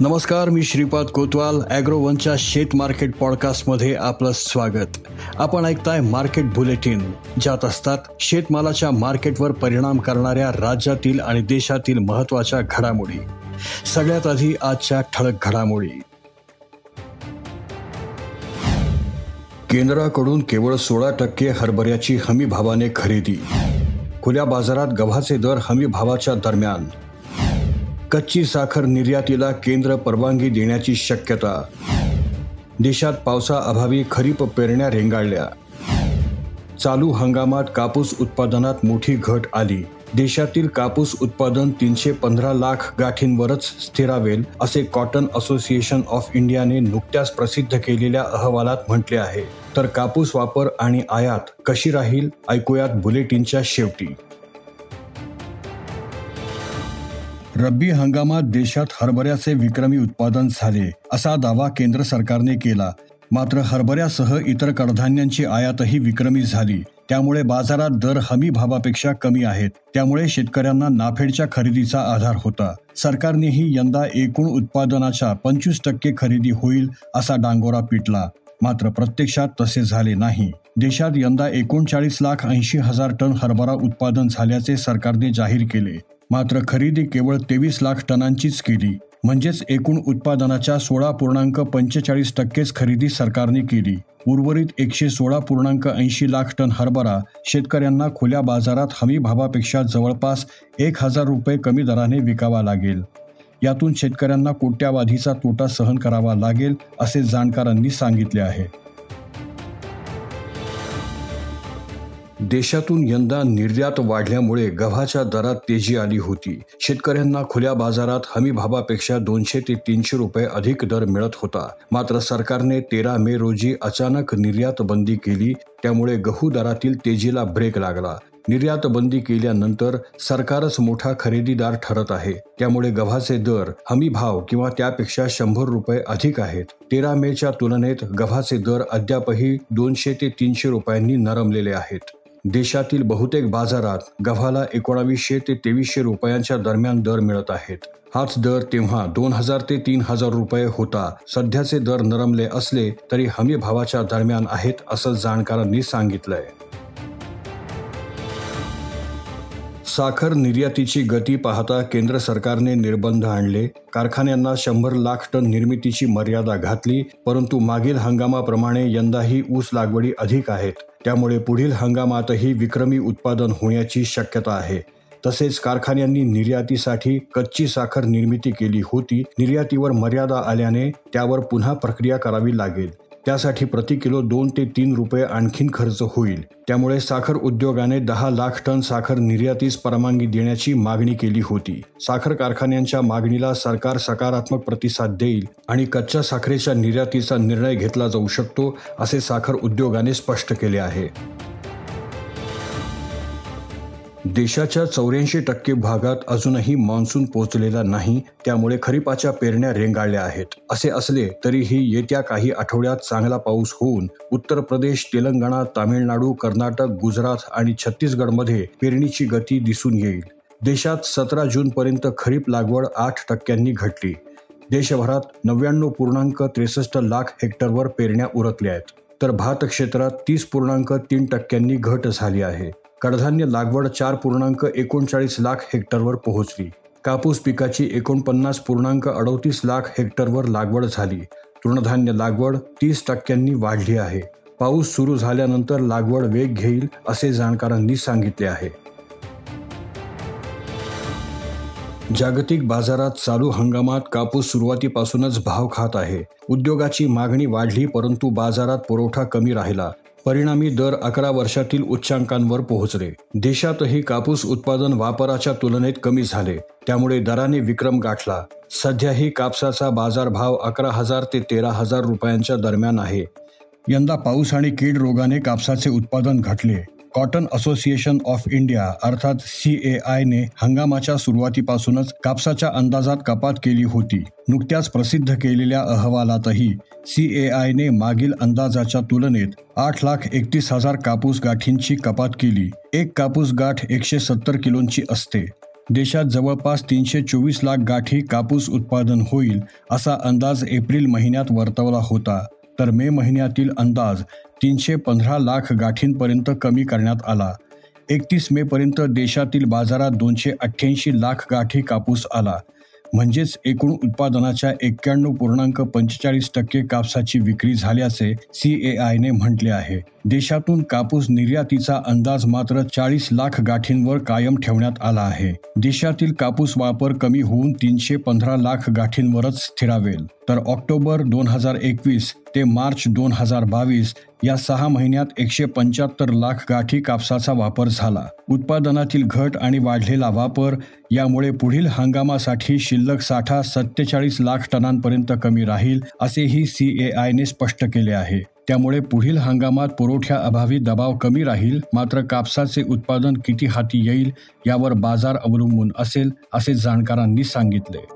नमस्कार मी श्रीपाद कोतवाल ॲग्रोवनच्या शेत मार्केट पॉडकास्टमध्ये आपलं स्वागत. आपण ऐकताय मार्केट बुलेटिन ज्यात असतात शेतमालाच्या मार्केटवर परिणाम करणाऱ्या राज्यातील आणि देशातील महत्त्वाच्या घडामोडी. सगळ्यात आधी आजच्या ठळक घडामोडी. केंद्राकडून केवळ सोळा टक्के हरभऱ्याची हमी भावाने खरेदी. खुल्या बाजारात गव्हाचे दर हमी भावाच्या दरम्यान. कच्ची साखर निर्यातीला केंद्र परवानगी देण्याची शक्यता. देशात पावसाअभावी खरीप पेरण्या रेंगाळल्या. चालू हंगामात कापूस उत्पादनात मोठी घट आली. देशातील कापूस उत्पादन तीनशे पंधरा लाख गाठींवरच स्थिरावेल असे कॉटन असोसिएशन ऑफ इंडियाने नुकत्याच प्रसिद्ध केलेल्या अहवालात म्हटले आहे. तर कापूस वापर आणि आयात कशी राहील ऐकूयात बुलेटिनच्या शेवटी. रब्बी हंगामात देशात हरभऱ्याचे विक्रमी उत्पादन झाले असा दावा केंद्र सरकारने केला. मात्र हरभऱ्यासह इतर कडधान्यांची आयातही विक्रमी झाली. त्यामुळे बाजारात दर हमी भावापेक्षा कमी आहेत. त्यामुळे शेतकऱ्यांना नाफेडच्या खरेदीचा आधार होता. सरकारनेही यंदा एकूण उत्पादनाच्या पंचवीस टक्के खरेदी होईल असा डांगोरा पिटला. मात्र प्रत्यक्षात तसे झाले नाही. देशात यंदा एकोणचाळीस लाख ऐंशी हजार टन हरभरा उत्पादन झाल्याचे सरकारने जाहीर केले. मात्र खरेदी केवळ तेवीस लाख टनांचीच केली. म्हणजेच एकूण उत्पादनाच्या सोळा पूर्णांक पंचेचाळीस टक्केच खरेदी सरकारने केली. उर्वरित एकशे सोळा पूर्णांक ऐंशी लाख टन हरभरा शेतकऱ्यांना खुल्या बाजारात हमी भावापेक्षा जवळपास एक हजार रुपये कमी दराने विकावा लागेल. यातून शेतकऱ्यांना कोट्यावधीचा तोटा सहन करावा लागेल असे जाणकारांनी सांगितले आहे. देशातून यंदा निर्यात वाढल्यामुळे गव्हाच्या दरात तेजी आली होती. शेतकऱ्यांना खुल्या बाजारात हमीभावापेक्षा दोनशे ते तीनशे रुपये अधिक दर मिळत होता. मात्र सरकारने तेरा मे रोजी अचानक निर्यात बंदी केली त्यामुळे गहू दरातील तेजीला ब्रेक लागला. निर्यात बंदी केल्यानंतर सरकारच मोठा खरेदीदार ठरत आहे. त्यामुळे गव्हाचे दर हमी भाव किंवा त्यापेक्षा शंभर रुपये अधिक आहेत. तेरा मेच्या तुलनेत गव्हाचे दर अद्यापही दोनशे ते तीनशे रुपयांनी नरमलेले आहेत. देशातील बहुतेक बाजारात गव्हाला एकोणावीसशे ते तेवीसशे रुपयांच्या दरम्यान दर मिळत आहेत. हाच दर तेव्हा दोन हजार ते तीन हजार रुपये होता. सध्याचे दर नरमले असले तरी हमी भावाच्या दरम्यान आहेत असं जाणकारांनी सांगितलंय. साखर निर्यातीची गती पाहता केंद्र सरकारने निर्बंध आणले. कारखान्यांना शंभर लाख टन निर्मितीची मर्यादा घातली परंतु मागील हंगामाप्रमाणे यंदाही ऊस लागवडी अधिक आहेत. त्यामुळे पुढील हंगामातही विक्रमी उत्पादन होण्याची शक्यता आहे. तसेच कारखान्यांनी निर्यातीसाठी कच्ची साखर निर्मिती केली होती. निर्यातीवर मर्यादा आल्याने त्यावर पुन्हा प्रक्रिया करावी लागेल. त्यासाठी प्रति किलो दोन ते तीन रुपये आणखीन खर्च होईल. त्यामुळे साखर उद्योगाने दहा लाख टन साखर निर्यातीस परवानगी देण्याची मागणी केली होती. साखर कारखान्यांच्या मागणीला सरकार सकारात्मक प्रतिसाद देईल आणि कच्च्या साखरेच्या निर्यातीचा निर्णय घेतला जाऊ शकतो असे साखर उद्योगाने स्पष्ट केले आहे. देशाच्या चौऱ्याऐंशी टक्के भागात अजूनही मान्सून पोहोचलेला नाही त्यामुळे खरीपाच्या पेरण्या रेंगाळल्या आहेत. असे असले तरीही येत्या काही आठवड्यात चांगला पाऊस होऊन उत्तर प्रदेश तेलंगणा तामिळनाडू कर्नाटक गुजरात आणि छत्तीसगडमध्ये पेरणीची गती दिसून येईल. देशात सतरा जूनपर्यंत खरीप लागवड आठ टक्क्यांनी घटली. देशभरात नव्याण्णव पूर्णांक त्रेसष्ट लाख हेक्टरवर पेरण्या उरकल्या आहेत. तर भात क्षेत्रात तीस पूर्णांक तीन टक्क्यांनी घट झाली आहे. कडधान्य लागवड चार पूर्णांक एकोणचाळीस लाख हेक्टरवर पोहोचली. कापूस पिकाची एकोणपन्नास पूर्णांक अडतीस लाख हेक्टरवर लागवड झाली. तृणधान्य लागवड तीस टक्क्यांनी वाढली आहे. पाऊस सुरू झाल्यानंतर लागवड वेग घेईल असे जाणकारांनी सांगितले आहे. जागतिक बाजारात चालू हंगामात कापूस सुरुवातीपासूनच भाव खात आहे. उद्योगाची मागणी वाढली परंतु बाजारात पुरवठा कमी राहिला. परिणामी दर अकरा वर्षातील उच्चांकांवर पोहोचले. देशातही कापूस उत्पादन वापराच्या तुलनेत कमी झाले. त्यामुळे दराने विक्रम गाठला. सध्याही कापसाचा बाजारभाव अकरा हजार ते तेरा हजार रुपयांच्या दरम्यान आहे. यंदा पाऊस आणि कीड रोगाने कापसाचे उत्पादन घटले. कॉटन असोसिएशन ऑफ इंडिया अर्थात सी ए आयने हंगामाच्या सुरुवातीपासूनच कापसाच्या अंदाजात कपात केली होती. नुकत्याच प्रसिद्ध केलेल्या अहवालातही सी ए आयने मागील अंदाजाच्या तुलनेत आठ लाख एकतीस हजार कापूस गाठींची कपात केली. एक कापूस गाठ एकशे सत्तर किलोंची असते. देशात जवळपास तीनशे चोवीस लाख गाठी कापूस उत्पादन होईल असा अंदाज एप्रिल महिन्यात वर्तवला होता. तर मे महिन्यातील अंदाज तीनशे पंधरा लाख गाठींपर्यंत कमी करण्यात आला. एकतीस मेपर्यंत देशातील बाजारात दोनशे अठ्ठ्याऐंशी लाख गाठी कापूस आला. म्हणजेच एकूण उत्पादनाच्या एक्क्याण्णव पूर्णांक पंचेचाळीस टक्के कापसाची विक्री झाल्याचे सी ए आयने म्हटले आहे. देशातून कापूस निर्यातीचा अंदाज मात्र चाळीस लाख गाठींवर कायम ठेवण्यात आला आहे. देशातील कापूस वापर कमी होऊन तीनशे पंधरा लाख गाठींवरच स्थिरावेल. तर ऑक्टोबर दोन हजार एकवीस ते मार्च दोन हजार बावीस या सहा महिन्यात एकशे पंच्याहत्तर लाख गाठी कापसाचा वापर झाला. उत्पादनातील घट आणि वाढलेला वापर यामुळे पुढील हंगामासाठी शिल्लक साठा सत्तेचाळीस लाख टनांपर्यंत कमी राहील असेही सी ए आयने स्पष्ट केले आहे. त्यामुळे पुढील हंगामात पुरवठ्याअभावी दबाव कमी राहील मात्र कापसाचे उत्पादन किती हाती येईल यावर बाजार अवलंबून असेल असे जाणकारांनी सांगितले.